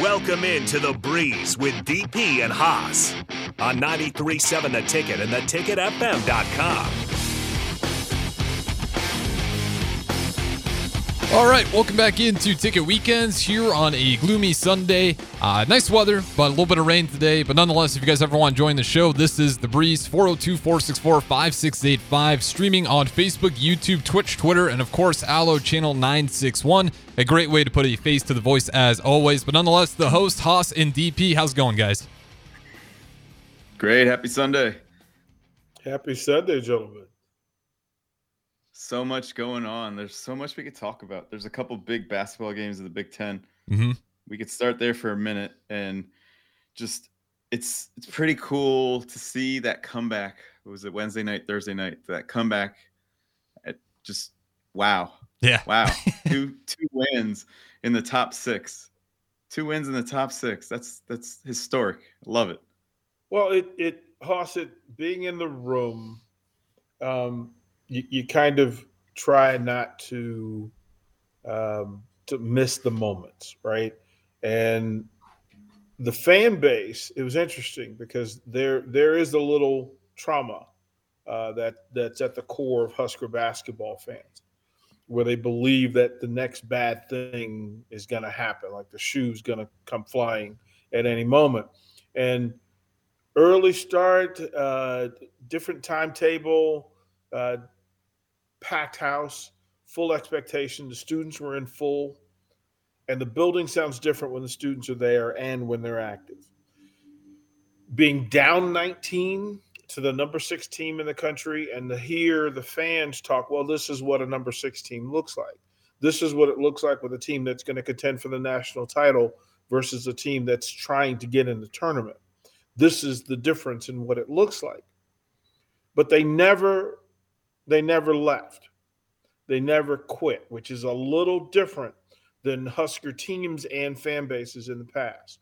Welcome into the breeze with DP and Haas on 93.7 The Ticket and theticketfm.com. All right, welcome back into Ticket Weekends here on a gloomy Sunday. Uh, nice weather, but a little bit of rain today. But nonetheless, if you guys ever want to join the show, this is The Breeze 402 464 5685, streaming on Facebook, YouTube, Twitch, Twitter, and of course, Allo Channel 961. A great way to put a face to the voice as always. But nonetheless, the host, Haas and DP, how's it going, guys? Great. Happy Sunday. Happy Sunday, gentlemen so much going on. There's so much we could talk about. There's a couple big basketball games in the Big 10 mm-hmm. We could start there for a minute and just it's it's pretty cool to see that comeback. It was it Wednesday night, Thursday night? That comeback. At just wow. Yeah. Wow. two two wins in the top six. Two wins in the top six. That's that's historic. Love it. Well, it it Haas, it being in the room, um, you, you kind of try not to um, to miss the moments, right? And the fan base, it was interesting because there there is a little trauma uh, that that's at the core of Husker basketball fans, where they believe that the next bad thing is going to happen, like the shoe's going to come flying at any moment, and early start, uh, different timetable, uh, packed house, full expectation. The students were in full, and the building sounds different when the students are there and when they're active. Being down 19 to the number six team in the country, and to hear the fans talk, well, this is what a number six team looks like. This is what it looks like with a team that's going to contend for the national title versus a team that's trying to get in the tournament. This is the difference in what it looks like. But they never they never left. They never quit, which is a little different than Husker teams and fan bases in the past.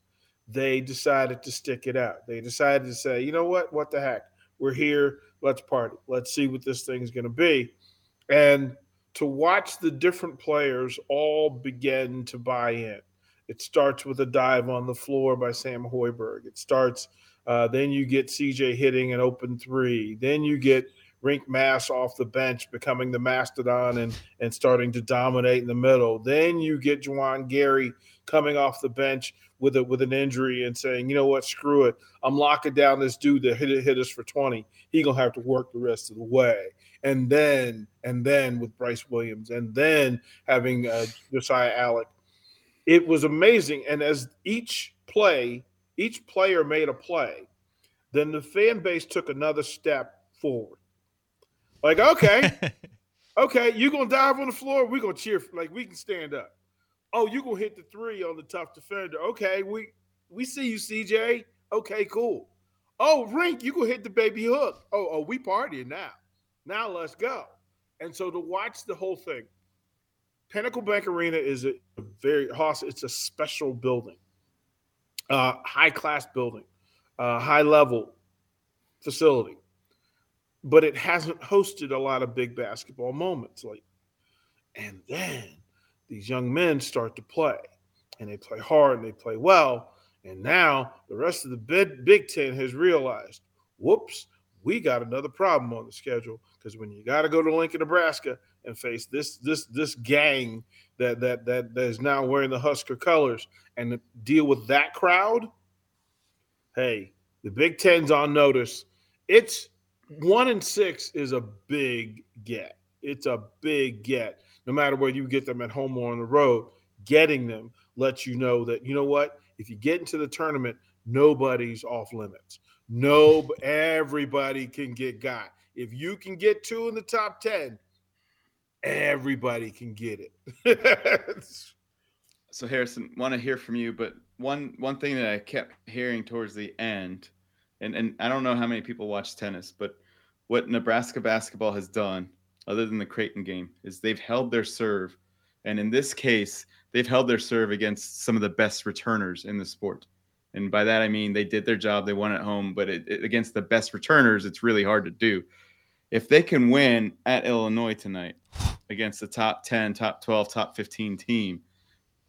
They decided to stick it out. They decided to say, you know what? What the heck? We're here. Let's party. Let's see what this thing's going to be. And to watch the different players all begin to buy in. It starts with a dive on the floor by Sam Hoiberg. It starts, uh, then you get CJ hitting an open three. Then you get Rienk Mast off the bench, becoming the mastodon and and starting to dominate in the middle. Then you get Juwan Gary coming off the bench with a with an injury and saying, you know what, screw it, I'm locking down this dude that hit hit us for 20. He gonna have to work the rest of the way. And then and then with Brice Williams, and then having uh, Josiah Allick, it was amazing. And as each play, each player made a play, then the fan base took another step forward like, okay, okay, you gonna dive on the floor? We gonna cheer. Like, we can stand up. Oh, you gonna hit the three on the tough defender? Okay, we we see you, CJ. Okay, cool. Oh, Rienk, you gonna hit the baby hook? Oh, oh, we partying now. Now let's go. And so to watch the whole thing, Pinnacle Bank Arena is a very it's a special building, uh, high class building, uh, high level facility but it hasn't hosted a lot of big basketball moments lately. And then these young men start to play, and they play hard and they play well. And now the rest of the Big, Ten has realized, whoops, we got another problem on the schedule because when you got to go to Lincoln, Nebraska, and face this this this gang that that that that is now wearing the Husker colors and deal with that crowd, hey, the Big Ten's on notice. It's one and six is a big get. It's a big get. No matter whether you get them at home or on the road, getting them lets you know that you know what. If you get into the tournament, nobody's off limits. No, everybody can get got. If you can get two in the top ten, everybody can get it. so Harrison, want to hear from you, but one one thing that I kept hearing towards the end and and I don't know how many people watch tennis, but what Nebraska basketball has done, other than the Creighton game, is they've held their serve, and in this case, they've held their serve against some of the best returners in the sport. And by that I mean they did their job, they won at home, but it, it, against the best returners, it's really hard to do. If they can win at Illinois tonight against the top 10, top 12, top 15 team,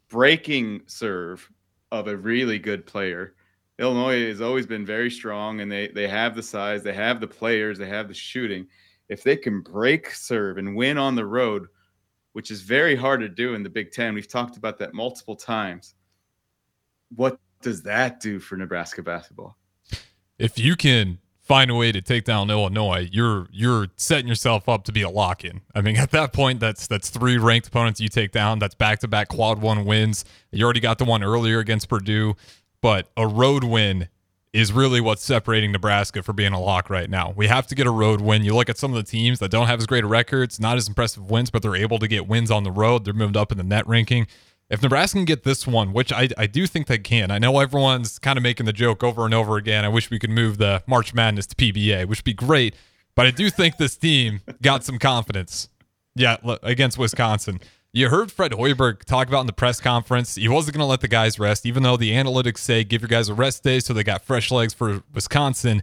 breaking serve of a really good player. Illinois has always been very strong, and they they have the size, they have the players, they have the shooting. If they can break serve and win on the road, which is very hard to do in the Big Ten, we've talked about that multiple times. What does that do for Nebraska basketball? If you can find a way to take down Illinois, you're you're setting yourself up to be a lock in. I mean, at that point, that's that's three ranked opponents you take down. That's back to back quad one wins. You already got the one earlier against Purdue, but a road win is really what's separating Nebraska for being a lock right now. We have to get a road win. You look at some of the teams that don't have as great records, not as impressive wins, but they're able to get wins on the road. They're moved up in the net ranking. If Nebraska can get this one, which I, I do think they can, I know everyone's kind of making the joke over and over again. I wish we could move the March Madness to PBA, which would be great. But I do think this team got some confidence. Yeah, against Wisconsin. You heard Fred Hoiberg talk about in the press conference. He wasn't going to let the guys rest, even though the analytics say give your guys a rest day, so they got fresh legs for Wisconsin,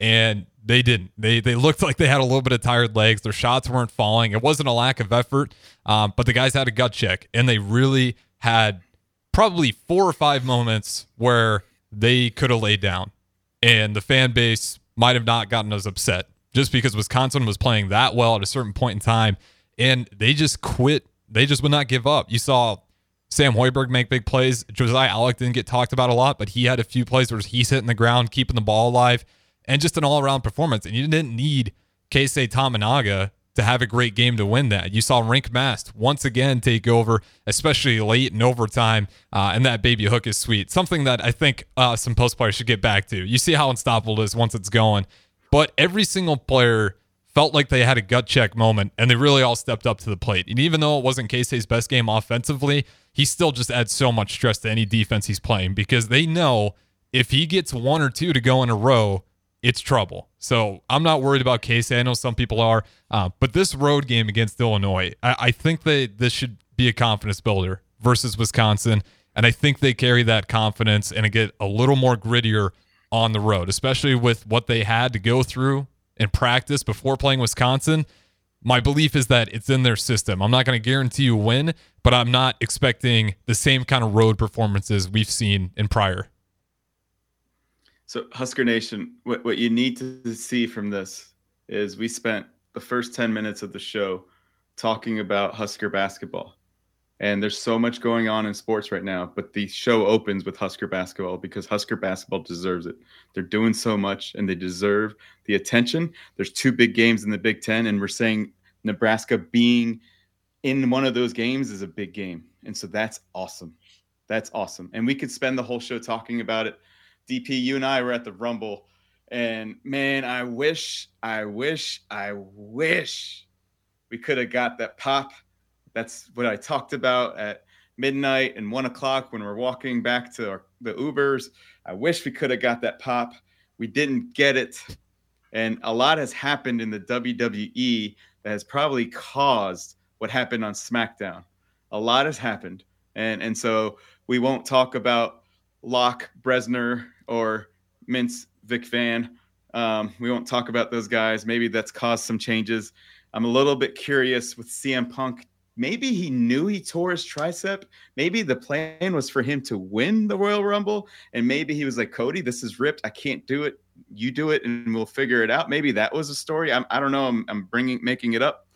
and they didn't. They they looked like they had a little bit of tired legs. Their shots weren't falling. It wasn't a lack of effort, um, but the guys had a gut check, and they really had probably four or five moments where they could have laid down, and the fan base might have not gotten as upset just because Wisconsin was playing that well at a certain point in time, and they just quit. They just would not give up. You saw Sam Hoiberg make big plays. Josiah Allick didn't get talked about a lot, but he had a few plays where he's hitting the ground, keeping the ball alive, and just an all around performance. And you didn't need Keisei Tominaga to have a great game to win that. You saw Rienk Mast once again take over, especially late in overtime, uh, and that baby hook is sweet. Something that I think uh, some post players should get back to. You see how unstoppable it is once it's going, but every single player felt like they had a gut check moment, and they really all stepped up to the plate. And even though it wasn't Keisei's best game offensively, he still just adds so much stress to any defense he's playing because they know if he gets one or two to go in a row, it's trouble. So I'm not worried about Casey. I know some people are, uh, but this road game against Illinois, I, I think that this should be a confidence builder versus Wisconsin, and I think they carry that confidence and get a little more grittier on the road, especially with what they had to go through in practice before playing Wisconsin. My belief is that it's in their system. I'm not going to guarantee you win, but I'm not expecting the same kind of road performances we've seen in prior so, Husker Nation, what, what you need to see from this is we spent the first 10 minutes of the show talking about Husker basketball. And there's so much going on in sports right now, but the show opens with Husker basketball because Husker basketball deserves it. They're doing so much and they deserve the attention. There's two big games in the Big Ten, and we're saying Nebraska being in one of those games is a big game. And so that's awesome. That's awesome. And we could spend the whole show talking about it DP, you and I were at the Rumble, and man, I wish, I wish, I wish we could have got that pop. That's what I talked about at midnight and one o'clock when we're walking back to our, the Ubers. I wish we could have got that pop. We didn't get it. And a lot has happened in the WWE that has probably caused what happened on SmackDown. A lot has happened. And and so we won't talk about Brock Lesnar or Mintz Vic Fan. Um, we won't talk about those guys. Maybe that's caused some changes. I'm a little bit curious with CM Punk. Maybe he knew he tore his tricep. Maybe the plan was for him to win the Royal Rumble. And maybe he was like, Cody, this is ripped. I can't do it. You do it and we'll figure it out. Maybe that was a story. I'm, I do not know. I'm, I'm bringing, making it up.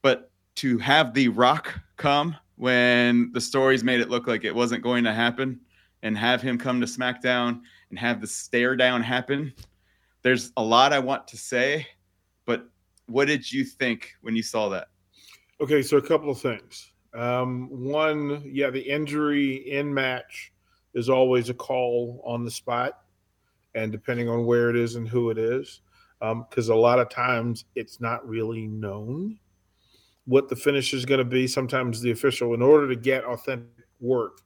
But to have The Rock come when the stories made it look like it wasn't going to happen and have him come to SmackDown and have the stare down happen. There's a lot I want to say, but what did you think when you saw that? Okay, so a couple of things. Um, one, yeah, the injury in match is always a call on the spot, and depending on where it is and who it is, because um, a lot of times it's not really known what the finish is going to be. Sometimes the official, in order to get authentic work,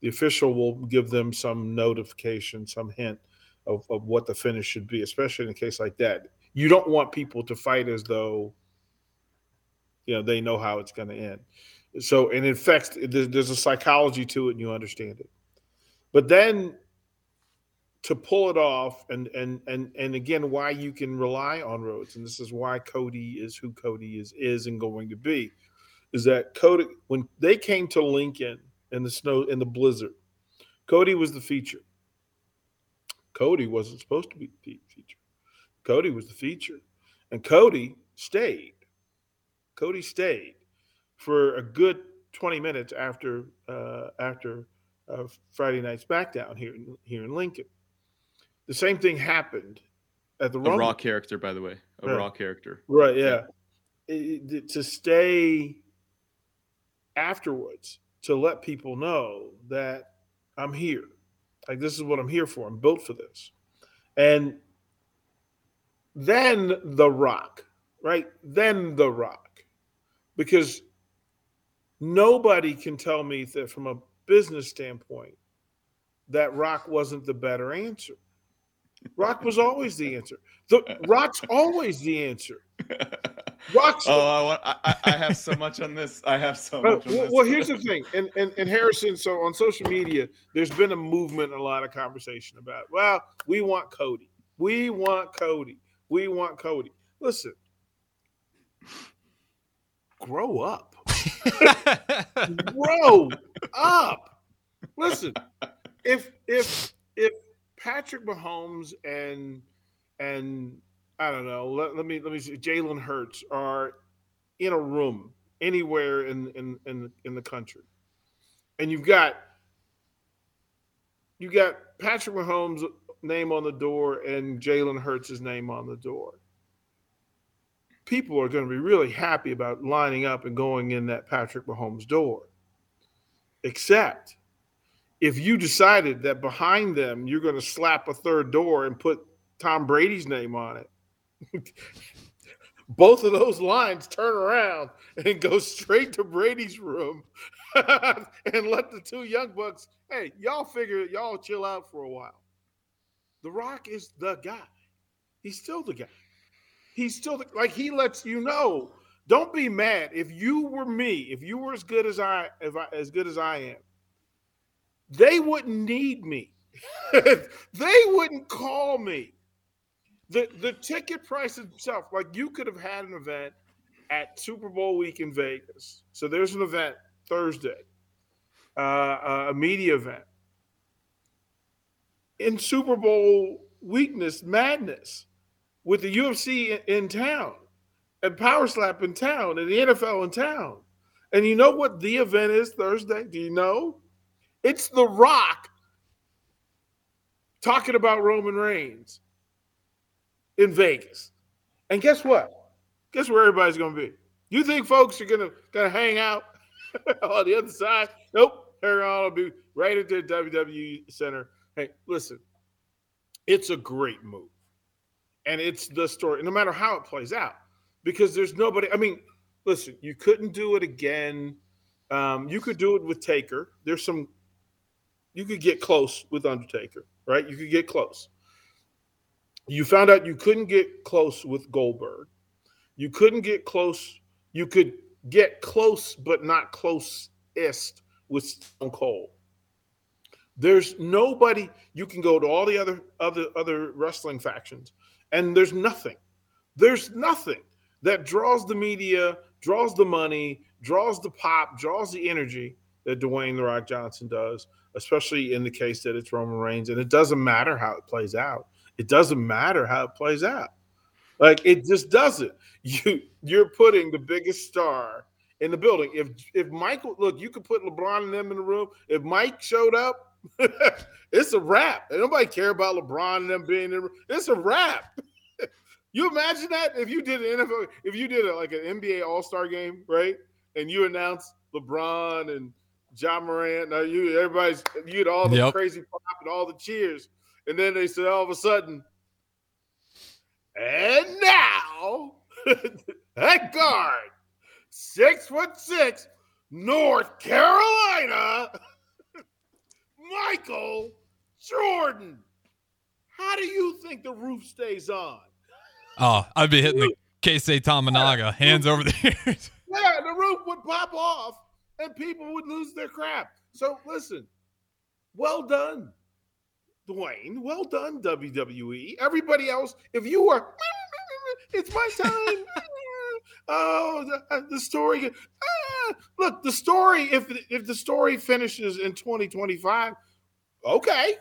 the official will give them some notification, some hint of, of what the finish should be, especially in a case like that. You don't want people to fight as though you know they know how it's going to end. So, and in fact, there's a psychology to it, and you understand it. But then to pull it off, and and and and again, why you can rely on Rhodes, and this is why Cody is who Cody is is and going to be, is that Cody when they came to Lincoln in the snow in the blizzard Cody was the feature. Cody wasn't supposed to be the feature. Cody was the feature. And Cody stayed. Cody stayed for a good 20 minutes after uh, after uh, Friday Night SmackDown here in, here in Lincoln. The same thing happened at the A Rumble. raw character, by the way. A Yeah. raw character. Right, yeah. It- it- to stay afterwards to let people know that I'm here. Like this is what I'm here for. I'm built for this. And then the rock, right? Then the rock. Because nobody can tell me that from a business standpoint that rock wasn't the better answer. Rock was always the answer. The rock's always the answer. Rock's oh, I, want, I, I- have so much on this. I have so much on well, this. well, here's the thing, and, and and Harrison. So on social media, there's been a movement, a lot of conversation about. Well, we want Cody. We want Cody. We want Cody. Listen, grow up. grow up. Listen, if if if Patrick Mahomes and and I don't know, let, let me let me see, Jalen Hurts are in a room anywhere in in in in the country, and you've got you got Patrick Mahomes' name on the door and Jalen Hurts' name on the door. People are going to be really happy about lining up and going in that Patrick Mahomes door. Except if you decided that behind them you're going to slap a third door and put Tom Brady's name on it. Both of those lines turn around and go straight to Brady's room and let the two young bucks, hey, y'all figure y'all chill out for a while. The Rock is the guy. He's still the guy. He's still like he lets you know. Don't be mad if you were me. If you were as good as I, if I as good as I am, they wouldn't need me. they wouldn't call me. The the ticket price itself, like you could have had an event at Super Bowl week in Vegas. So there's an event Thursday, uh, a media event. In Super Bowl weakness, madness, with the UFC in, town, and Power Slap in town, and the NFL in town. And you know what the event is Thursday? Do you know? It's The Rock talking about Roman Reigns in Vegas. And guess what? Guess where everybody's going to be? You think folks are going to going to hang out on the other side? Nope. They're all be right at the WWE Center. Hey, listen, it's a great move. And it's the story, no matter how it plays out, because there's nobody. I mean, listen, you couldn't do it again. Um, you could do it with Taker. There's some, you could get close with Undertaker, right? You could get close. You found out you couldn't get close with Goldberg. You couldn't get close. You could get close, but not closest with Stone Cold. There's nobody. You can go to all the other other other wrestling factions, and there's nothing. There's nothing that draws the media, draws the money, draws the pop, draws the energy that Dwayne the Rock Johnson does, especially in the case that it's Roman Reigns. And it doesn't matter how it plays out. It doesn't matter how it plays out. Like it just doesn't. You you're putting the biggest star in the building. If if Michael look, you could put LeBron and them in the room. If Mike showed up, it's a wrap. And nobody care about LeBron and them being in. It's a wrap. you imagine that if you did an NFL, if you did a, like an NBA All Star game, right? And you announced LeBron and Ja Morant. Now you everybody's you had all the Yep. crazy pop and all the cheers, and then they said all of a sudden, and now that guard, six foot six, North Carolina, Michael Jordan. How do you think the roof stays on? Oh, I'd be hitting the Keisei Tominaga, hands over the ears. Yeah, the roof would pop off and people would lose their crap. So listen, well done, Dwayne. Well done, WWE. Everybody else, if you were, it's my time. oh, the, uh, the story. look, the story. If if the story finishes in 2025, okay,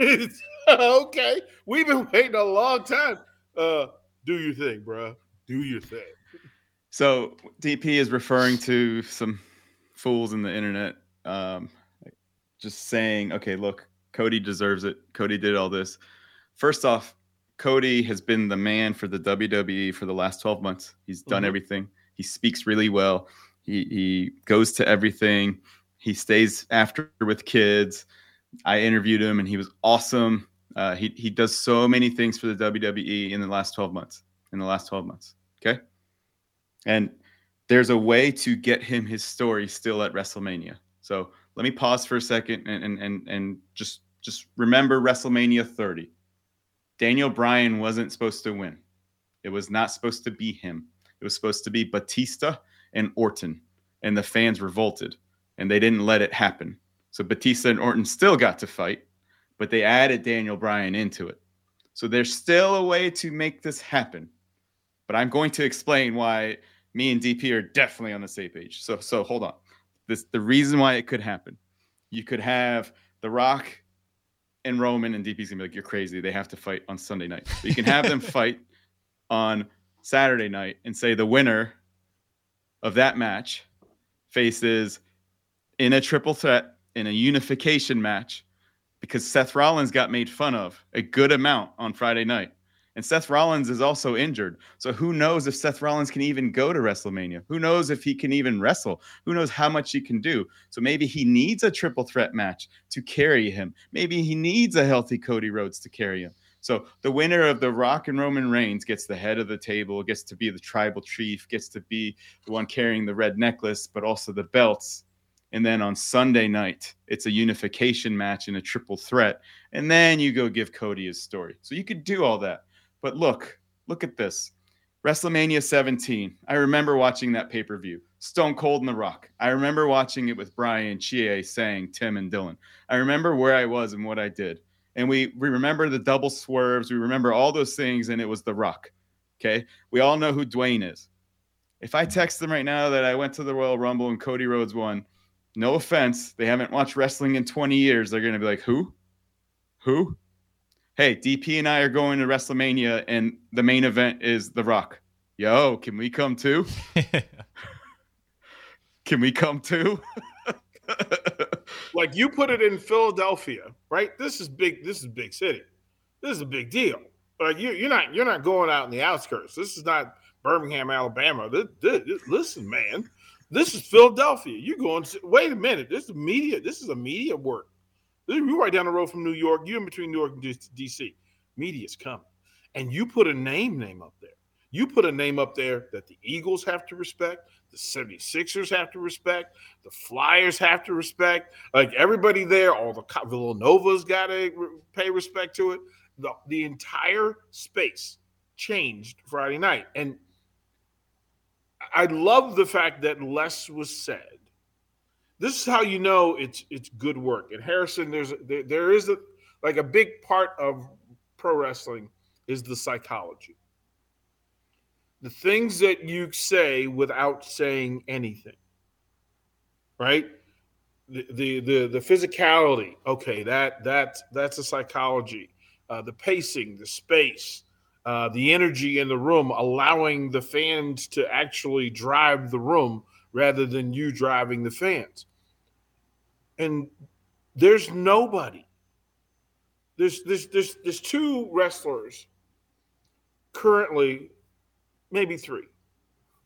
okay. We've been waiting a long time. Uh, do your thing, bro. Do your thing. So DP is referring to some fools in the internet, um, just saying, okay, look, Cody deserves it. Cody did all this. First off, Cody has been the man for the WWE for the last 12 months. He's done Mhm. everything. He speaks really well. He he goes to everything. He stays after with kids. I interviewed him and he was awesome. Uh, he he does so many things for the WWE in the last 12 months. In the last 12 months. Okay. And there's a way to get him his story still at WrestleMania. So let me pause for a second and and and, and just just remember WrestleMania 30. Daniel Bryan wasn't supposed to win. It was not supposed to be him. It was supposed to be Batista and Orton. And the fans revolted and they didn't let it happen. So Batista and Orton still got to fight, but they added Daniel Bryan into it. So there's still a way to make this happen. But I'm going to explain why me and DP are definitely on the same page. So so hold on. This the reason why it could happen. You could have The Rock and Roman and DP's gonna be like, You're crazy. They have to fight on Sunday night. But you can have them fight on Saturday night and say the winner of that match faces in a triple threat in a unification match because Seth Rollins got made fun of a good amount on Friday night. And Seth Rollins is also injured. So who knows if Seth Rollins can even go to WrestleMania? Who knows if he can even wrestle? Who knows how much he can do? So maybe he needs a triple threat match to carry him. Maybe he needs a healthy Cody Rhodes to carry him. So the winner of the Rock and Roman Reigns gets the head of the table, gets to be the tribal chief, gets to be the one carrying the red necklace, but also the belts. And then on Sunday night, it's a unification match and a triple threat. And then you go give Cody his story. So you could do all that. But look, look at this. WrestleMania 17. I remember watching that pay per view. Stone Cold and The Rock. I remember watching it with Brian Chie saying Tim and Dylan. I remember where I was and what I did. And we, we remember the double swerves. We remember all those things, and it was The Rock. Okay. We all know who Dwayne is. If I text them right now that I went to the Royal Rumble and Cody Rhodes won, no offense, they haven't watched wrestling in 20 years. They're going to be like, who? Who? Hey, DP and I are going to WrestleMania, and the main event is The Rock. Yo, can we come too? Can we come too? Like you put it in Philadelphia, right? This is big. This is big city. This is a big deal. Like you, you're not you're not going out in the outskirts. This is not Birmingham, Alabama. This, this- this- listen, man, this is Philadelphia. You're going. To, wait a minute. This is media. This is a media work. You're right down the road from New York. You're in between New York and D.C. Media's coming, and you put a name name up there. You put a name up there that the Eagles have to respect, the 76ers have to respect, the Flyers have to respect. Like everybody there, all the Villanova's got to pay respect to it. The, the entire space changed Friday night. And I love the fact that less was said. This is how you know it's it's good work. And Harrison, there's there, there is a like a big part of pro wrestling is the psychology the things that you say without saying anything right? The the the, the physicality. Okay that that that's a psychology. Uh, the pacing the space uh, the energy in the room allowing the fans to actually drive the room rather than you driving the fans. And there's nobody there's there's there's, there's two wrestlers currently maybe three,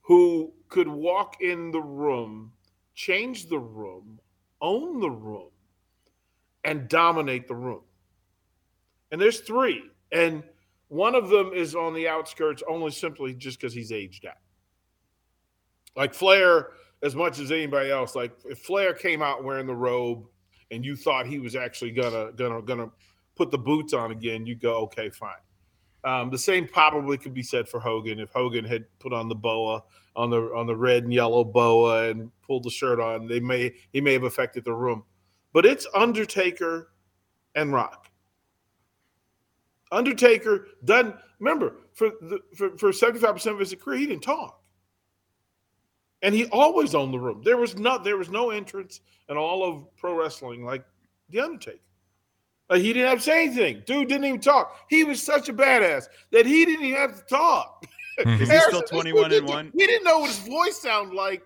who could walk in the room, change the room, own the room, and dominate the room. And there's three. And one of them is on the outskirts only simply just because he's aged out. Like Flair, as much as anybody else, like if Flair came out wearing the robe and you thought he was actually gonna gonna gonna put the boots on again, you go, okay, fine. Um, the same probably could be said for Hogan if Hogan had put on the boa on the on the red and yellow boa and pulled the shirt on. They may he may have affected the room, but it's Undertaker and Rock. Undertaker done. Remember for the, for for seventy five percent of his career, he didn't talk, and he always owned the room. There was not there was no entrance in all of pro wrestling like the Undertaker. Like he didn't have to say anything. Dude didn't even talk. He was such a badass that he didn't even have to talk. Mhm. Is he still 21 and 1? We didn't know what his voice sounded like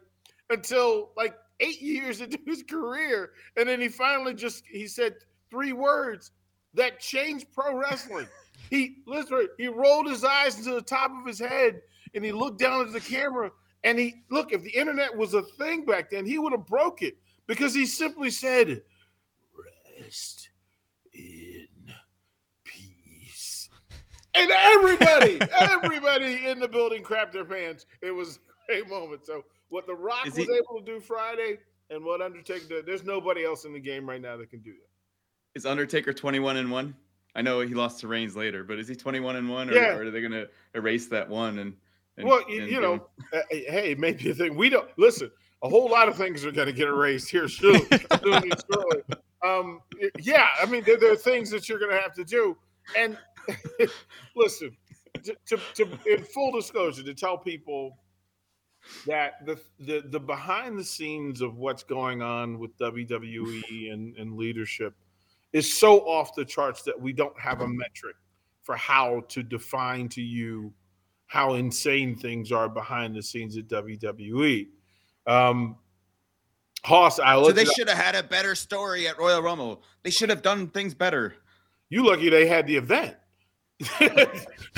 until like eight years into his career. And then he finally just he said three words that changed pro wrestling. He literally he rolled his eyes into the top of his head and he looked down at the camera and he look if the internet was a thing back then, he would have broke it because he simply said, Rest in peace. And everybody, everybody in the building crapped their pants. It was a great moment. So what The Rock Is was he- able to do Friday and what Undertaker did, there's nobody else in the game right now that can do that. Is Undertaker 21 and 1? I know he lost to Reigns later, but is he 21 and 1 or, Yeah. or are they going to erase that one and, and well, you, and you know, uh, hey, maybe may be a thing. We don't listen. A whole lot of things are going to get erased here soon. soon and shortly. um, yeah, I mean, there, there are things that you're going to have to do. And listen, to, to, to in full disclosure, to tell people that the, the the behind the scenes of what's going on with WWE and, and leadership is so off the charts that we don't have a metric for how to define to you how insane things are behind the scenes at WWE. Um, Haas, I So they should have had a better story at Royal Rumble. They should have done things better. you lucky they had the event.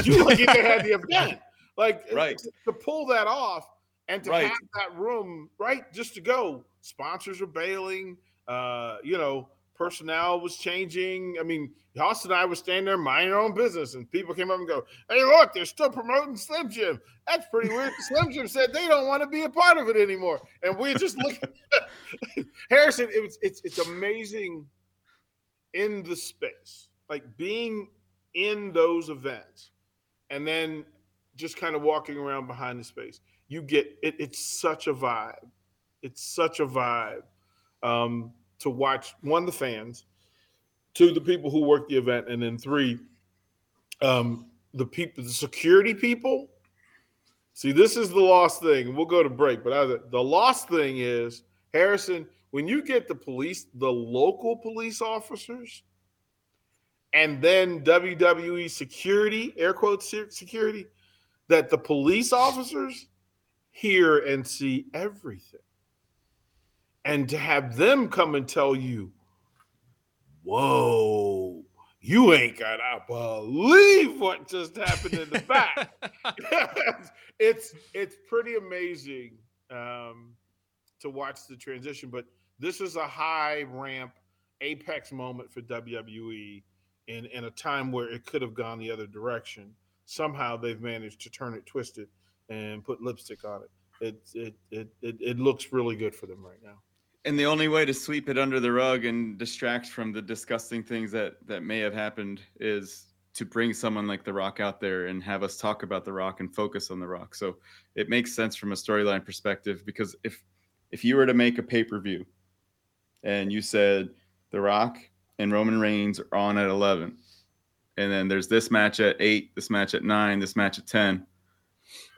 You lucky they had the event. Like Right. to, to pull that off and to Right. have that room right just to go. Sponsors are bailing. Uh, you know, personnel was changing. I mean, Haas and I was standing there minding our own business, and people came up and go, "Hey, look, they're still promoting Slim Jim. That's pretty weird." Slim Jim said they don't want to be a part of it anymore, and we just look. Harrison, it was it's it's amazing in the space, like being in those events, and then just kind of walking around behind the space. You get it. It's such a vibe. It's such a vibe um, to watch one the fans, two the people who work the event, and then three um, the people, the security people. See, this is the lost thing. We'll go to break, but I, the lost thing is Harrison. When you get the police, the local police officers, and then WWE security, air quotes security, that the police officers hear and see everything. And to have them come and tell you, whoa, you ain't gonna believe what just happened in the back. it's it's pretty amazing um, to watch the transition, but this is a high ramp apex moment for WWE in, in a time where it could have gone the other direction. Somehow they've managed to turn it, twisted and put lipstick on it. It it it it, it looks really good for them right now. And the only way to sweep it under the rug and distract from the disgusting things that that may have happened is to bring someone like The Rock out there and have us talk about The Rock and focus on The Rock. So it makes sense from a storyline perspective because if if you were to make a pay-per-view and you said The Rock and Roman Reigns are on at 11 and then there's this match at 8, this match at 9, this match at 10.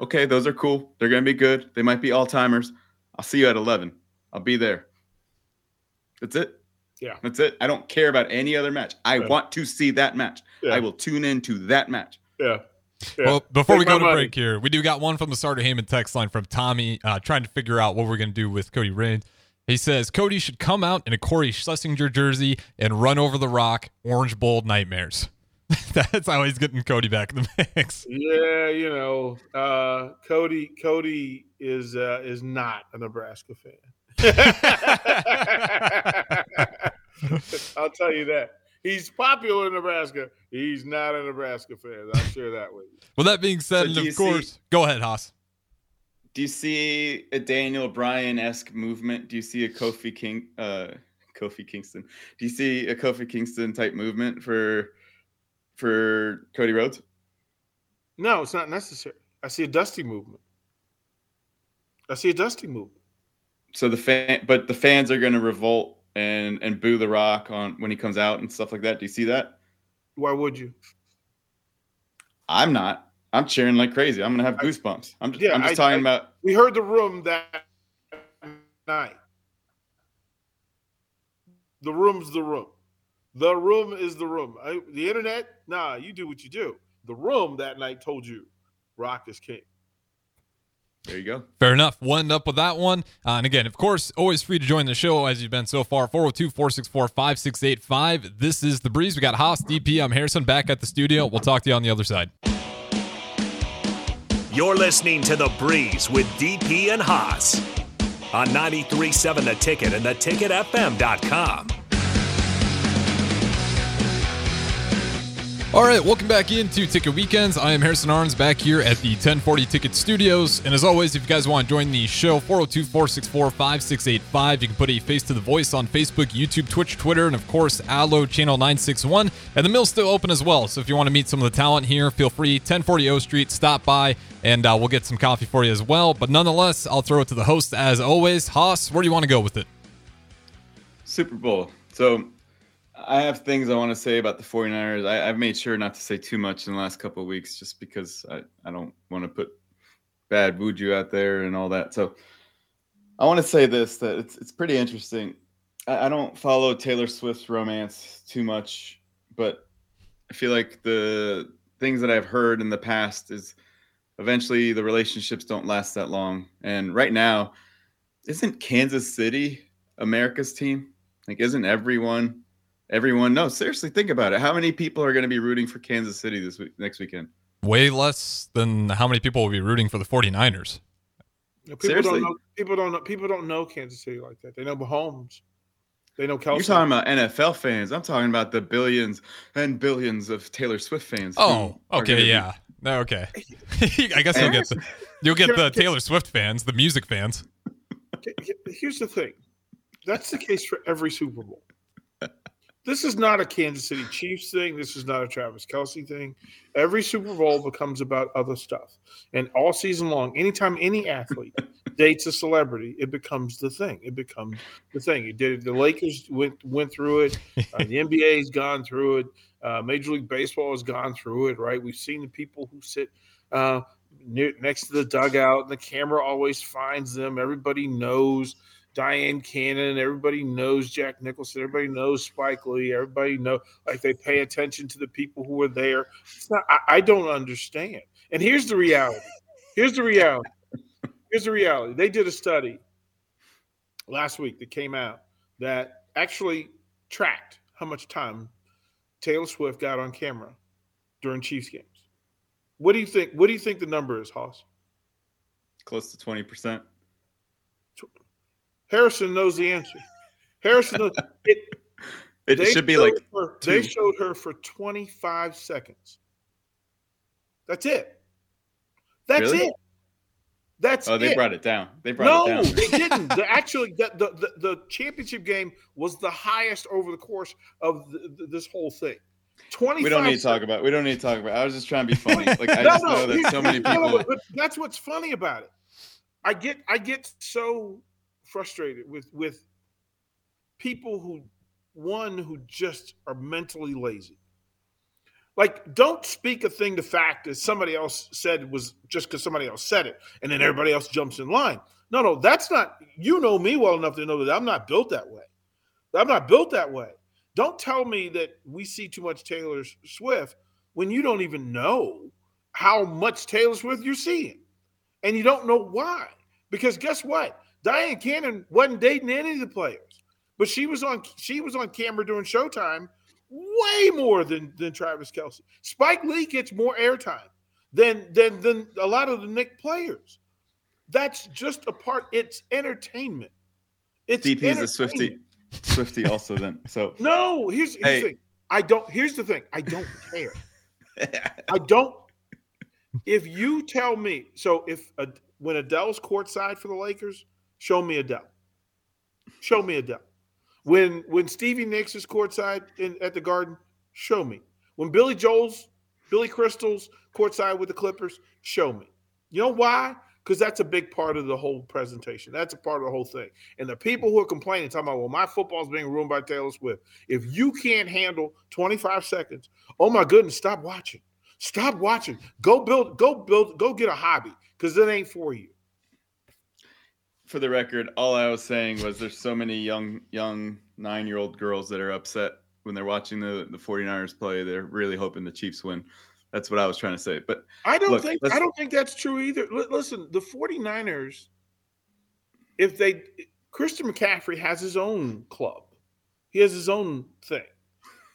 Okay, those are cool. They're going to be good. They might be all-timers. I'll see you at 11. I'll be there. That's it. Yeah. That's it. I don't care about any other match. I Yeah. want to see that match. Yeah. I will tune in to that match. Yeah. Yeah. Well, before Take we go to money. break here, we do got one from the starter Heyman text line from Tommy, uh, trying to figure out what we're going to do with Cody Reigns. He says Cody should come out in a Cory Schlesinger jersey and run over the rock, Orange Bowl nightmares. That's how he's getting Cody back in the mix. Yeah, you know, uh, Cody Cody is uh, is not a Nebraska fan. I'll tell you that. He's popular in Nebraska. He's not a Nebraska fan. I'll share that with you. Well, that being said, So and of course, go ahead, Haas. Do you see a Daniel Bryan esque movement? Do you see a Kofi King, uh, Kofi Kingston? Do you see a Kofi Kingston type movement for for Cody Rhodes? No, it's not necessary. I see a dusty movement. I see a dusty movement. So the fan, but the fans are going to revolt and and boo the Rock on when he comes out and stuff like that. Do you see that? Why would you? I'm not. I'm cheering like crazy. I'm gonna have goosebumps. I'm just, Yeah, I'm just I- talking I- about. We heard the room that night. The room's the room. The room is the room. I, the internet, nah, you do what you do. The room that night told you, Rock is king. There you go. Fair enough. We'll end up with that one. Uh, and again, of course, always free to join the show as you've been so far. 402 464 5685. This is The Breeze. We got Haas, DP. I'm Harrison back at the studio. We'll talk to you on the other side. You're listening to The Breeze with DP and Haas on 93.7 The Ticket and theticketfm.com. All right, welcome back into Ticket Weekends. I am Harrison Arns back here at the 1040 Ticket Studios. And as always, if you guys want to join the show, 402 464 5685. You can put a face to the voice on Facebook, YouTube, Twitch, Twitter, and of course, Allo Channel 961. And the mill's still open as well. So if you want to meet some of the talent here, feel free. 1040 O Street, stop by, and uh, we'll get some coffee for you as well. But nonetheless, I'll throw it to the host as always. Haas, where do you want to go with it? Super Bowl. So I have things I want to say about the 49ers. I, have made sure not to say too much in the last couple of weeks just because I, I don't want to put bad voodoo out there and all that. So I want to say this that it's it's pretty interesting. I, I don't follow Taylor Swift's romance too much, but I feel like the things that I've heard in the past is eventually the relationships don't last that long. And right now, isn't Kansas City America's team? Like, isn't everyone everyone no seriously think about it how many people are going to be rooting for kansas city this week next weekend way less than how many people will be rooting for the 49ers people seriously? don't know people don't know people don't know kansas city like that they know mahomes they know Kelce. You're talking about NFL fans. I'm talking about the billions and billions of Taylor Swift fans. Oh, okay, yeah, be... no, okay. I guess you'll get the you'll get the Taylor Swift fans, the music fans. Here's the thing, that's the case for every Super Bowl. This is not a Kansas City Chiefs thing. This is not a Travis Kelce thing. Every Super Bowl becomes about other stuff. And all season long, anytime any athlete dates a celebrity, it becomes the thing. It becomes the thing. It did. The Lakers went went through it. Uh, the NBA's gone through it. Uh, Major League Baseball has gone through it. Right. We've seen the people who sit uh, near, next to the dugout, and the camera always finds them. Everybody knows Dyan Cannon. Everybody knows Jack Nicholson. Everybody knows Spike Lee. Everybody know like they pay attention to the people who are there. Not, I, I don't understand. And here's the reality. Here's the reality. Here's the reality. They did a study last week that came out that actually tracked how much time Taylor Swift got on camera during Chiefs games. What do you think? What do you think the number is, Haas? Close to twenty percent. Harrison knows the answer. Harrison knows it. It should be like her, they showed her for 25 seconds. That's it. That's really? it. That's oh, they it. brought it down. They brought no, it down. they didn't. The, actually, the, the, the, the, championship game was the highest over the course of the, this whole thing. 20 we don't need to talk about. We don't need to talk about. I was just trying to be funny. Like I no, just no, know that so many people. No, that's what's funny about it. I get I get so frustrated with with people who one who just are mentally lazy. Like, don't speak a thing to fact that somebody else said was just because somebody else said it, and then everybody else jumps in line. No, no, that's not. You know me well enough to know that I'm not built that way. I'm not built that way. Don't tell me that we see too much Taylor Swift when you don't even know how much Taylor Swift you're seeing, and you don't know why. Because guess what? Dyan Cannon wasn't dating any of the players, but she was on she was on camera during Showtime way more than than Travis Kelce. Spike Lee gets more airtime than than than a lot of the Knick players. That's just a part. It's entertainment. It's DP is a Swifty. Swifty also then. So no, here's, here's hey. the thing. I don't. Here's the thing. I don't care. I don't. If you tell me, so if a, when Adele's courtside for the Lakers, Show me Adele. Show me Adele. When when Stevie Nicks is courtside in, at the Garden, show me. When Billy Joel's, Billy Crystal's courtside with the Clippers, show me. You know why? Because that's a big part of the whole presentation. That's a part of the whole thing. And the people who are complaining, talking about, well, my football's being ruined by Taylor Swift. If you can't handle 25 seconds, oh my goodness, stop watching. Stop watching. Go build, go build, go get a hobby because it ain't for you for the record, all I was saying was there's so many young young nine year old girls that are upset when they're watching the the 49ers play, they're really hoping the Chiefs win. That's what I was trying to say. But I don't Look, think I don't think that's true either. Li- listen, the 49ers, if they Christian McCaffrey has his own club. He has his own thing.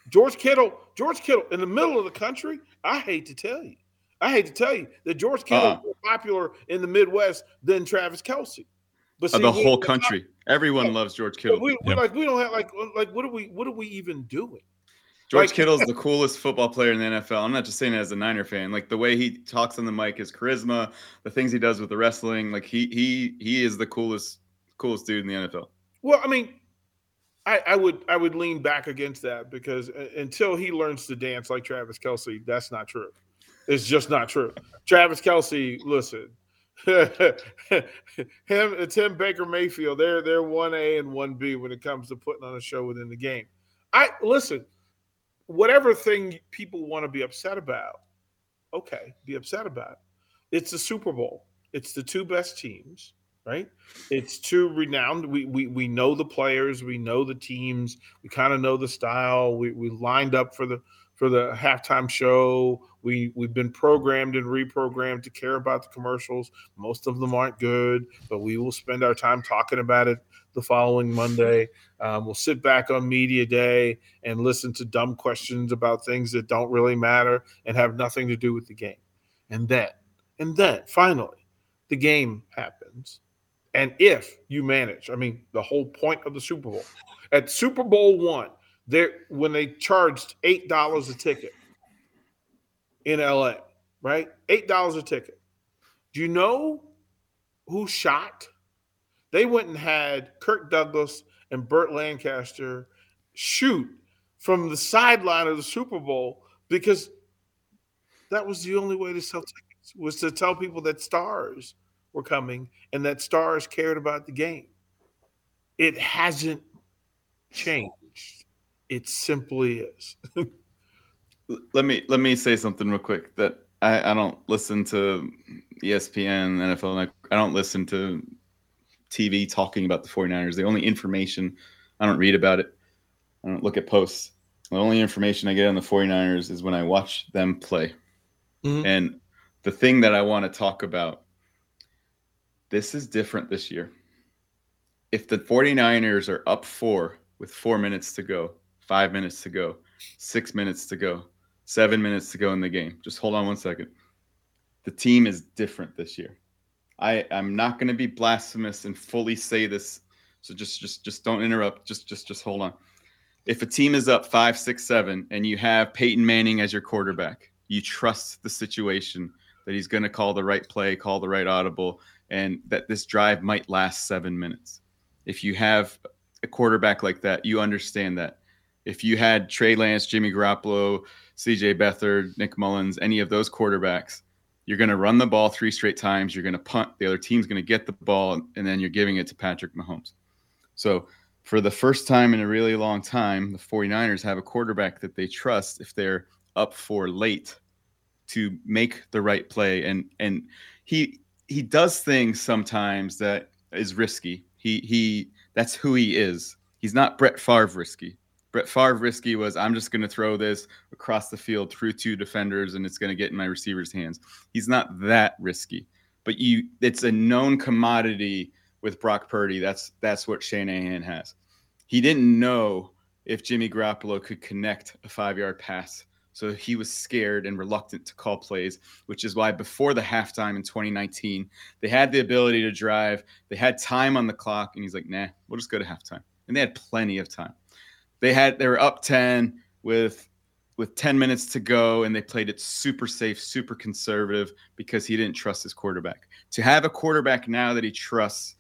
George Kittle, George Kittle in the middle of the country, I hate to tell you. I hate to tell you that George Kittle Uh-uh. is more popular in the Midwest than Travis Kelce. But uh, see, the we- whole we're not- country, everyone loves George Kittle. we, we Yep. like we don't have like like what are we what are we even doing? George like- Kittle's the coolest football player in the NFL. I'm not just saying it as a Niner fan. Like the way he talks on the mic, his charisma, the things he does with the wrestling, like he he he is the coolest coolest dude in the NFL. Well, I mean, I, I would I would lean back against that because uh, until he learns to dance like Travis Kelce, that's not true. It's just not true. Travis Kelce, listen, him Tim Baker Mayfield. They're they're one A and one B when it comes to putting on a show within the game. I listen, whatever thing people want to be upset about, okay, be upset about it. It's the Super Bowl. It's the two best teams, right? It's two renowned. We we we know the players, we know the teams, we kind of know the style. We we lined up for the for the halftime show. We we've been programmed and reprogrammed to care about the commercials. Most of them aren't good, but we will spend our time talking about it the following Monday. Um, we'll sit back on media day and listen to dumb questions about things that don't really matter and have nothing to do with the game. And then, and then finally, the game happens. And if you manage, I mean, the whole point of the Super Bowl at Super Bowl one, there when they charged eight dollars a ticket in LA, right? Eight dollars a ticket. Do you know who shot? They went and had Kirk Douglas and Burt Lancaster shoot from the sideline of the Super Bowl because that was the only way to sell tickets was to tell people that stars were coming and that stars cared about the game. It hasn't changed. It simply is. Let me let me say something real quick that I, I don't listen to ESPN, NFL, and I, don't listen to TV talking about the 49ers. The only information I don't read about it. I don't look at posts. The only information I get on the 49ers is when I watch them play. Mhm. And the thing that I want to talk about this is different this year. If the 49ers are up 4 with 4 minutes to go, 5 minutes to go, 6 minutes to go, 7 minutes to go in the game. Just hold on one second. The team is different this year. I I'm not going to be blasphemous and fully say this. So just just just don't interrupt. Just just just hold on. If a team is up five, six, seven, and you have Peyton Manning as your quarterback, you trust the situation that he's going to call the right play, call the right audible, and that this drive might last seven minutes. If you have a quarterback like that, you understand that. If you had Trey Lance, Jimmy Garoppolo, CJ Beathard, Nick Mullens, any of those quarterbacks, you're going to run the ball three straight times. You're going to punt. The other team's going to get the ball, and then you're giving it to Patrick Mahomes. So, for the first time in a really long time, the 49ers have a quarterback that they trust if they're up for late to make the right play. And and he he does things sometimes that is risky. He he that's who he is. He's not Brett Favre risky. Brett Favre risky was I'm just going to throw this across the field through two defenders and it's going to get in my receiver's hands. He's not that risky. But you it's a known commodity with Brock Purdy. That's that's what Shanahan has. He didn't know if Jimmy Garoppolo could connect a 5-yard pass. So he was scared and reluctant to call plays, which is why before the halftime in 2019, they had the ability to drive. They had time on the clock and he's like, "Nah, we'll just go to halftime." And they had plenty of time they had they were up 10 with with 10 minutes to go and they played it super safe super conservative because he didn't trust his quarterback. To have a quarterback now that he trusts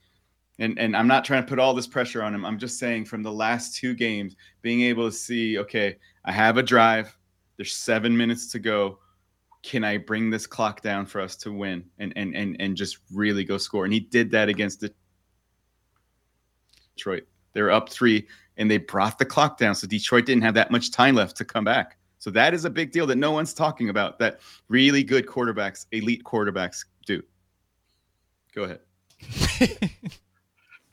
and and i'm not trying to put all this pressure on him. I'm just saying from the last two games being able to see okay i have a drive. There's seven minutes to go. Can i bring this clock down for us to win and and and, and just really go score? And he did that against detroit. They're up three and they brought the clock down. So Detroit didn't have that much time left to come back. So that is a big deal that no one's talking about that really good quarterbacks, elite quarterbacks do. Go ahead.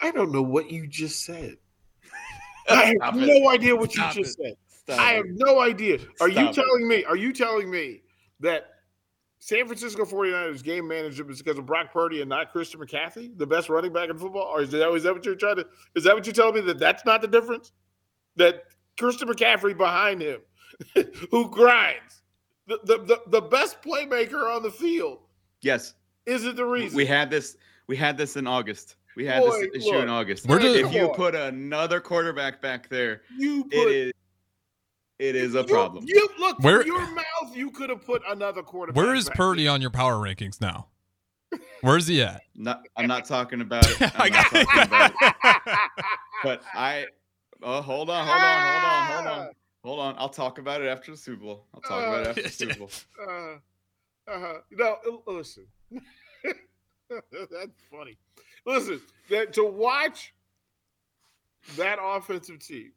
I don't know what you just said. I have it. no idea what Stop you just it. said. Stop I it. have no idea. Are you Stop it. telling me? Are you telling me that San Francisco 49ers game management is because of Brock Purdy and not Christian McCaffrey, the best running back in football? Or is that, is that what you're trying to? Is that what you're telling me that that's not the difference? That Christian McCaffrey behind him, who grinds, the, the the the best playmaker on the field, Yes, isn't the reason. we had this. We had this in August. We had Boy, this issue in. August. Where do- if you Come put another quarterback back there, you put it is. It is a you- problem. You, look Where- your mouth. You could have put another quarterback. Where is Purdy there. on your power rankings now? Where's he at? Not, I'm not talking about it. I I'm not talking about it. But I. Oh, hold on, hold on, hold on, hold on, hold on. I'll talk about it after the Super Bowl. I'll talk about it after the Super Bowl. Uh, uh, no, uh, listen. That's funny. Listen, that to watch that offensive team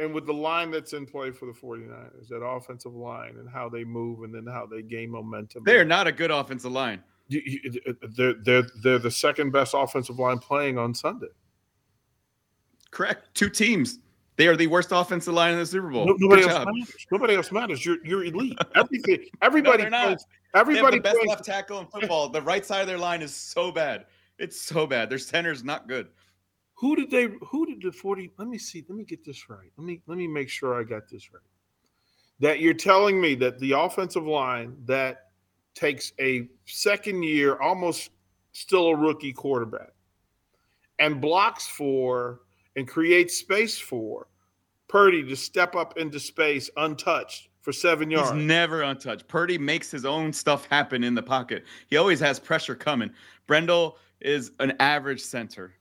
and with the line that's in play for the 49ers, that offensive line and how they move and then how they gain momentum. They're not a good offensive line. You- you- uh, uh, they're, they're, they're the second best offensive line playing on Sunday. Correct. Two teams. They are the worst offensive line in the Super Bowl. No- nobody else matters. Nobody else matters. You're, you're elite. Everything. Everybody not. plays. Everybody the best plays left tackle in football. The right side of their line is so bad. It's so bad. Their center's not good. Who did they? Who did the forty? Let me see. Let me get this right. Let me let me make sure I got this right. That you're telling me that the offensive line that takes a second year, almost still a rookie quarterback, and blocks for and creates space for Purdy to step up into space untouched for seven yards. He's never untouched. Purdy makes his own stuff happen in the pocket. He always has pressure coming. Brendel is an average center.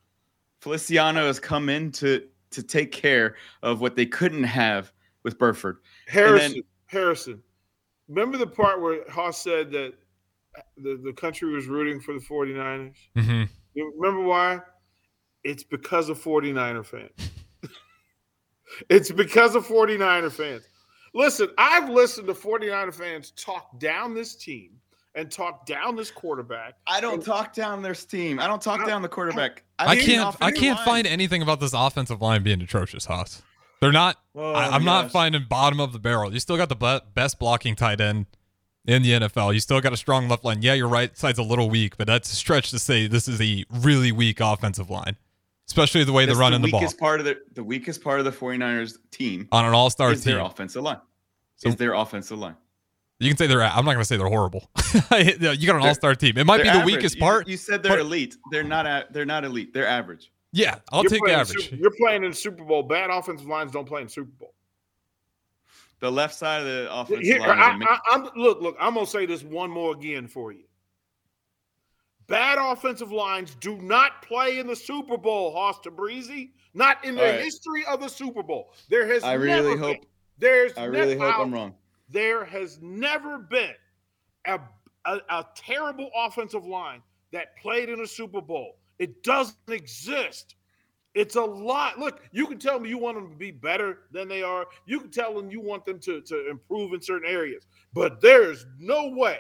Feliciano has come in to to take care of what they couldn't have with Burford. Harrison, Harrison. Remember the part where Haas said that the, the country was rooting for the 49ers? hmm You remember why? It's because of 49er fans. it's because of 49er fans. Listen, I've listened to 49er fans talk down this team and talk down this quarterback. I don't talk down their team. I don't talk I- down the quarterback. I think can't. I can't line- find anything about this offensive line being atrocious, Haas. They're not. Oh, I, I'm not finding bottom of the barrel. You still got the be- best blocking tight end in the NFL. You still got a strong left line. Yeah, your right side's a little weak, but that's a stretch to say this is a really weak offensive line, especially the way That's they're running the, the ball weakest part of the the weakest part of the 49ers team on an all-star is team. their offensive line. So- is their offensive line. You can say they're. I'm not going to say they're horrible. you got an all-star team. It might be the average. weakest part. You, said they're but- elite. They're not. A, they're not elite. They're average. yeah, I'll You're take playing average. Super- you're playing in Super Bowl. Bad offensive lines don't play in Super Bowl. The left side of the offensive Here, line. I. I, I'm look, look. I'm gonna say this one more again for you. Bad offensive lines do not play in the Super Bowl, Hoss Breezy. Not in the All right. history of the Super Bowl. There has I never really been. hope. There's I really never, hope I'm wrong. There has never been a, a, a terrible offensive line that played in a Super Bowl. It doesn't exist. It's a lot. Look, you can tell me you want them to be better than they are. You can tell them you want them to, to improve in certain areas. But there's no way,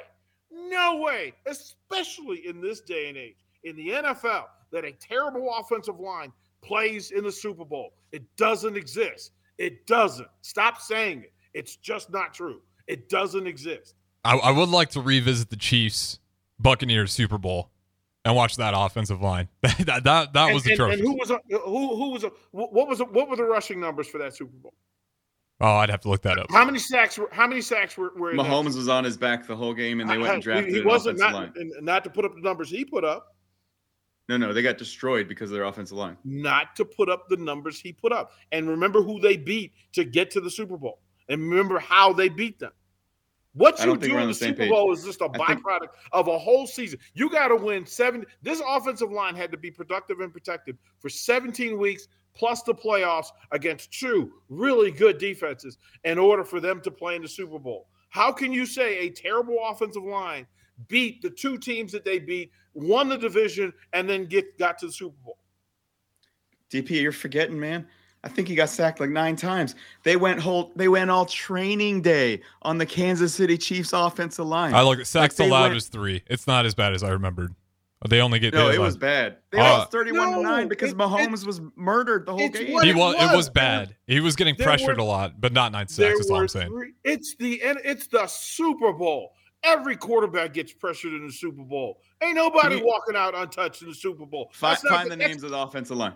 no way, especially in this day and age, in the NFL, that a terrible offensive line plays in the Super Bowl. It doesn't exist. It doesn't. Stop saying it. It's just not true. It doesn't exist. I, I would like to revisit the Chiefs Buccaneers Super Bowl and watch that offensive line. that that, that was and, and, atrocious. and who was a, who who was a, what was a, what were the rushing numbers for that Super Bowl? oh, I'd have to look that up. How many sacks were how many sacks were, were in that Mahomes was on his back the whole game, and they went and drafted He an wasn't offensive not line. not to put up the numbers he put up, No, no, they got destroyed because of their offensive line. not to put up the numbers he put up. And remember who they beat to get to the Super Bowl, and remember how they beat them. What you think do in the Super page. Bowl is just a I think- byproduct of a whole season. You got to win seven. This offensive line had to be productive and protected for 17 weeks plus the playoffs against two really good defenses in order for them to play in the Super Bowl. How can you say a terrible offensive line beat the two teams that they beat, won the division, and then get got to the Super Bowl? DP, you're forgetting, man. I think he got sacked like nine times. They went whole. They went all training day on the Kansas City Chiefs offensive line. I look at sacks they allowed went- is three. It's not as bad as I remembered. They only get No, they it was bad. They Uh, lost thirty-one to nine because it- Mahomes was murdered the whole game. what He it was, it was. was bad. He was getting pressured were- a lot, but not nine sacks. Is all I'm saying. three- It's the and it's the Super Bowl. Every quarterback gets pressured in the Super Bowl. Ain't nobody you- walking out untouched in the Super Bowl. Find, find the that's- names of the offensive line.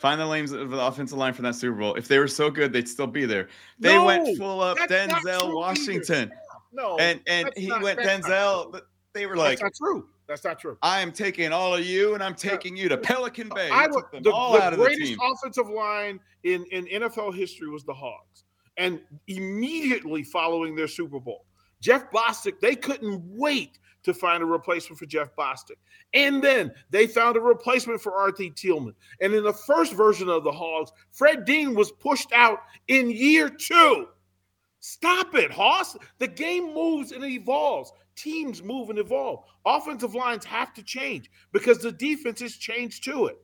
Find the names of the offensive line for that Super Bowl. If they were so good, they'd still be there. They No, went full up Denzel Washington, No, and and he not- went Denzel. They were like, that's not true. That's not true. "I am taking all of you, and I'm taking you to Pelican Bay." I took would, them the, all the out of the greatest team. offensive line in, in NFL history was the Hogs. And immediately following their Super Bowl, Jeff Bostic, they couldn't wait to find a replacement for Jeff Bostic. And then they found a replacement for R.T. Tillman. And in the first version of the Hogs, Fred Dean was pushed out in year two. Stop it, Hoss. The game moves and evolves. Teams move and evolve. Offensive lines have to change because the defenses change to it.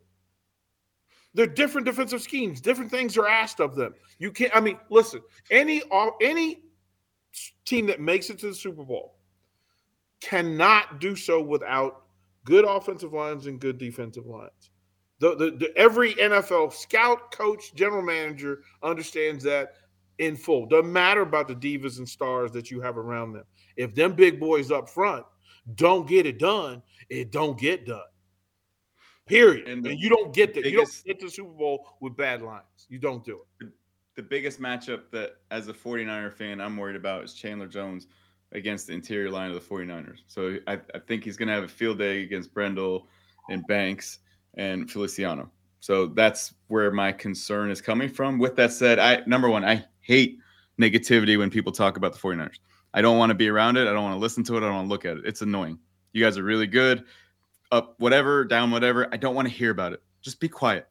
They're different defensive schemes. Different things are asked of them. You can't. I mean, listen. Any any team that makes it to the Super Bowl cannot do so without good offensive lines and good defensive lines. The, the, the every NFL scout, coach, general manager understands that in full. Doesn't matter about the divas and stars that you have around them. If them big boys up front don't get it done, it don't get done. Period. And And, you don't get that. You don't get the Super Bowl with bad lines. You don't do it. the biggest matchup that as a 49er fan I'm worried about is Chandler Jones against the interior line of the 49ers. So I, I think he's going to have a field day against Brendel and Banks and Feliciano. So that's where my concern is coming from. With that said, I number one, I hate negativity when people talk about the 49ers. I don't want to be around it. I don't want to listen to it. I don't want to look at it. It's annoying. You guys are really good. Up whatever, down whatever. I don't want to hear about it. Just be quiet.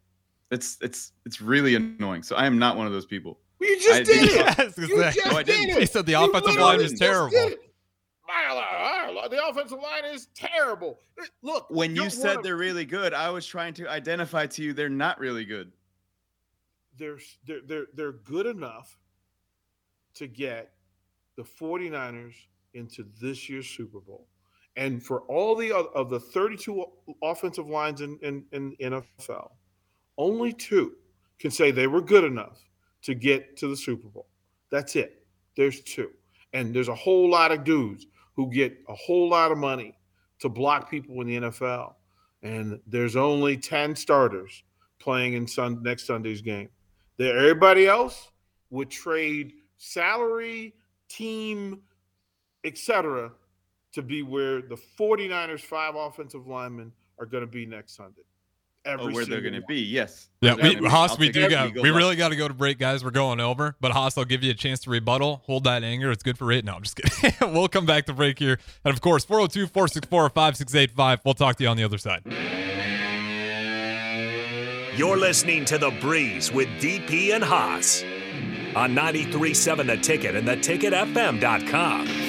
It's it's it's really annoying. So I am not one of those people. You just I did did it. Yeah, I You just No, I did didn't. it. He said the You offensive line is terrible. did it. My Lord, The offensive line is terrible. Look, When you said wanna- they're really good, I was trying to identify to you they're not really good. they're they're they're, they're good enough to get the 49ers into this year's Super Bowl. And for all the of the 32 offensive lines in, in, in NFL, only two can say they were good enough to get to the Super Bowl. That's it. There's two. And there's a whole lot of dudes who get a whole lot of money to block people in the NFL. And there's only 10 starters playing in sun, next Sunday's game. There, everybody else would trade salary, team, etc., to be where the 49ers five offensive linemen are going to be next Sunday. Every Oh, where they're going to be, yes. Yeah, we, gonna. Haas, we do the got. We really got to go to break, guys. We're going over, but Haas, I'll give you a chance to rebuttal. Hold that anger. It's good for it. No, I'm just kidding. we'll come back to break here, and of course, 402-464-5685. We'll talk to you on the other side. You're listening to The Breeze with DP and Haas on 93.7 The Ticket and theticketfm.com.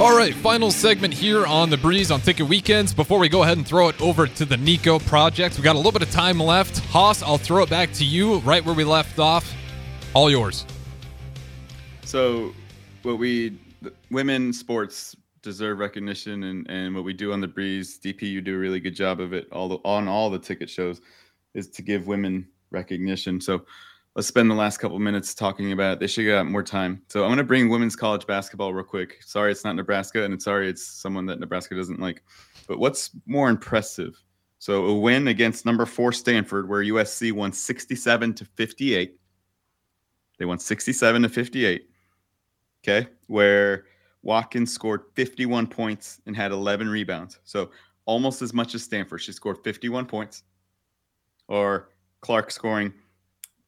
All right, final segment here on the Breeze on Ticket Weekends. Before we go ahead and throw it over to the Nico Project, we got a little bit of time left. Haas, I'll throw it back to you right where we left off. All yours. So, what we women sports deserve recognition, and and what we do on the breeze, DP, you do a really good job of it. All the, on all the ticket shows, is to give women recognition. So, let's spend the last couple minutes talking about it. They should get more time. So, I'm going to bring women's college basketball real quick. Sorry, it's not Nebraska, and sorry it's someone that Nebraska doesn't like. But what's more impressive? So, a win against number four Stanford, where USC won 67 to 58. They won 67 to 58 okay, where Watkins scored 51 points and had 11 rebounds. So almost as much as Stanford. She scored 51 points. Or Clark scoring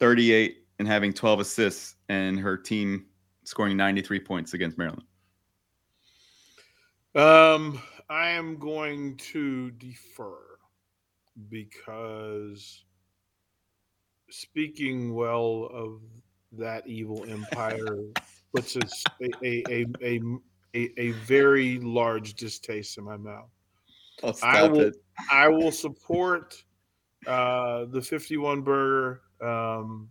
38 and having 12 assists, and her team scoring 93 points against Maryland. Um, I am going to defer because speaking well of that evil empire puts a, a, a, a, a, a very large distaste in my mouth. I will, I will support uh, the 51 burger um,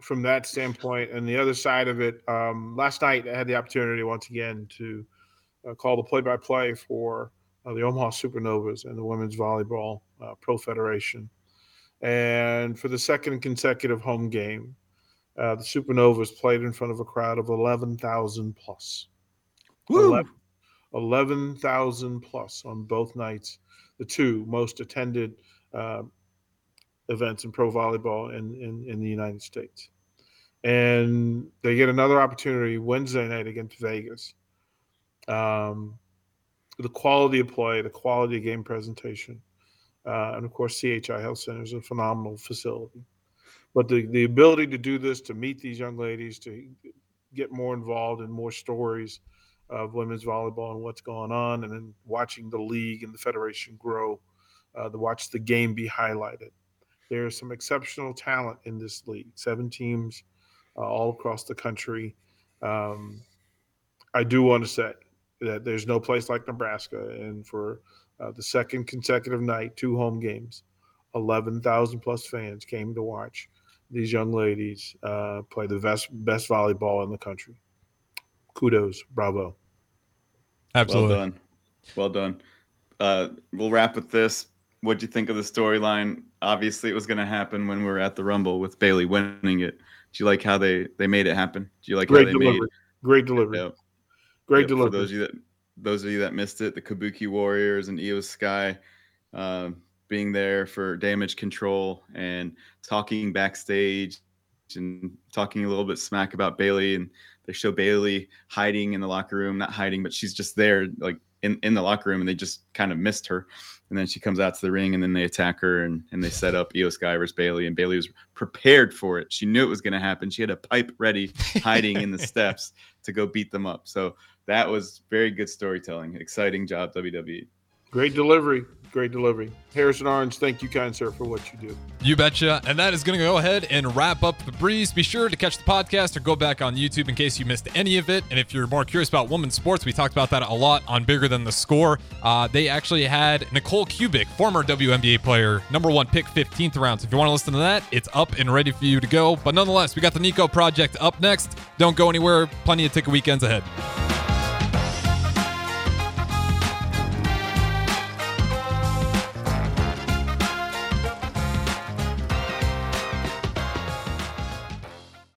from that standpoint. And the other side of it, um, last night I had the opportunity once again to uh, call the play-by-play for uh, the Omaha Supernovas and the Women's Volleyball uh, Pro Federation. And for the second consecutive home game, uh, the Supernovas played in front of a crowd of 11,000 plus. 11,000 plus on both nights, the two most attended uh, events in pro volleyball in, in, in the United States. And they get another opportunity Wednesday night against Vegas. Um, the quality of play, the quality of game presentation, uh, and of course, CHI Health Center is a phenomenal facility. But the, the ability to do this, to meet these young ladies, to get more involved in more stories of women's volleyball and what's going on, and then watching the league and the federation grow, uh, to watch the game be highlighted. There is some exceptional talent in this league. Seven teams uh, all across the country. Um, I do want to say that there's no place like Nebraska, and for uh, the second consecutive night, two home games, 11,000 plus fans came to watch these young ladies uh, play the best best volleyball in the country. Kudos, bravo. Absolutely. Well done. Well done. Uh, we'll wrap with this. What do you think of the storyline? Obviously, it was going to happen when we were at the Rumble with Bayley winning it. Do you like how they they made it happen? Do you like Great how they delivery. made? Great delivery. Yep. Great Yep, For delivery. those of you that those of you that missed it, the Kabuki Warriors and IYO SKY uh, being there for damage control and talking backstage and talking a little bit smack about Bayley and they show Bayley hiding in the locker room, not hiding, but she's just there like in, in the locker room and they just kind of missed her. And then she comes out to the ring and then they attack her and, and they set up IYO SKY versus Bayley and Bayley was prepared for it. She knew it was going to happen. She had a pipe ready hiding in the steps to go beat them up. So that was very good storytelling. Exciting job. WWE. Great delivery. Great delivery. Harrison Orange, thank you, kind sir, for what you do. You betcha. And that is going to go ahead and wrap up the breeze. Be sure to catch the podcast or go back on YouTube in case you missed any of it. And if you're more curious about women's sports, we talked about that a lot on Bigger Than the Score. Uh, they actually had Nicole Kubik, former WNBA player, number one pick, 15th round. So if you want to listen to that, it's up and ready for you to go. But nonetheless, we got the Nico Project up next. Don't go anywhere. Plenty of ticket weekends ahead.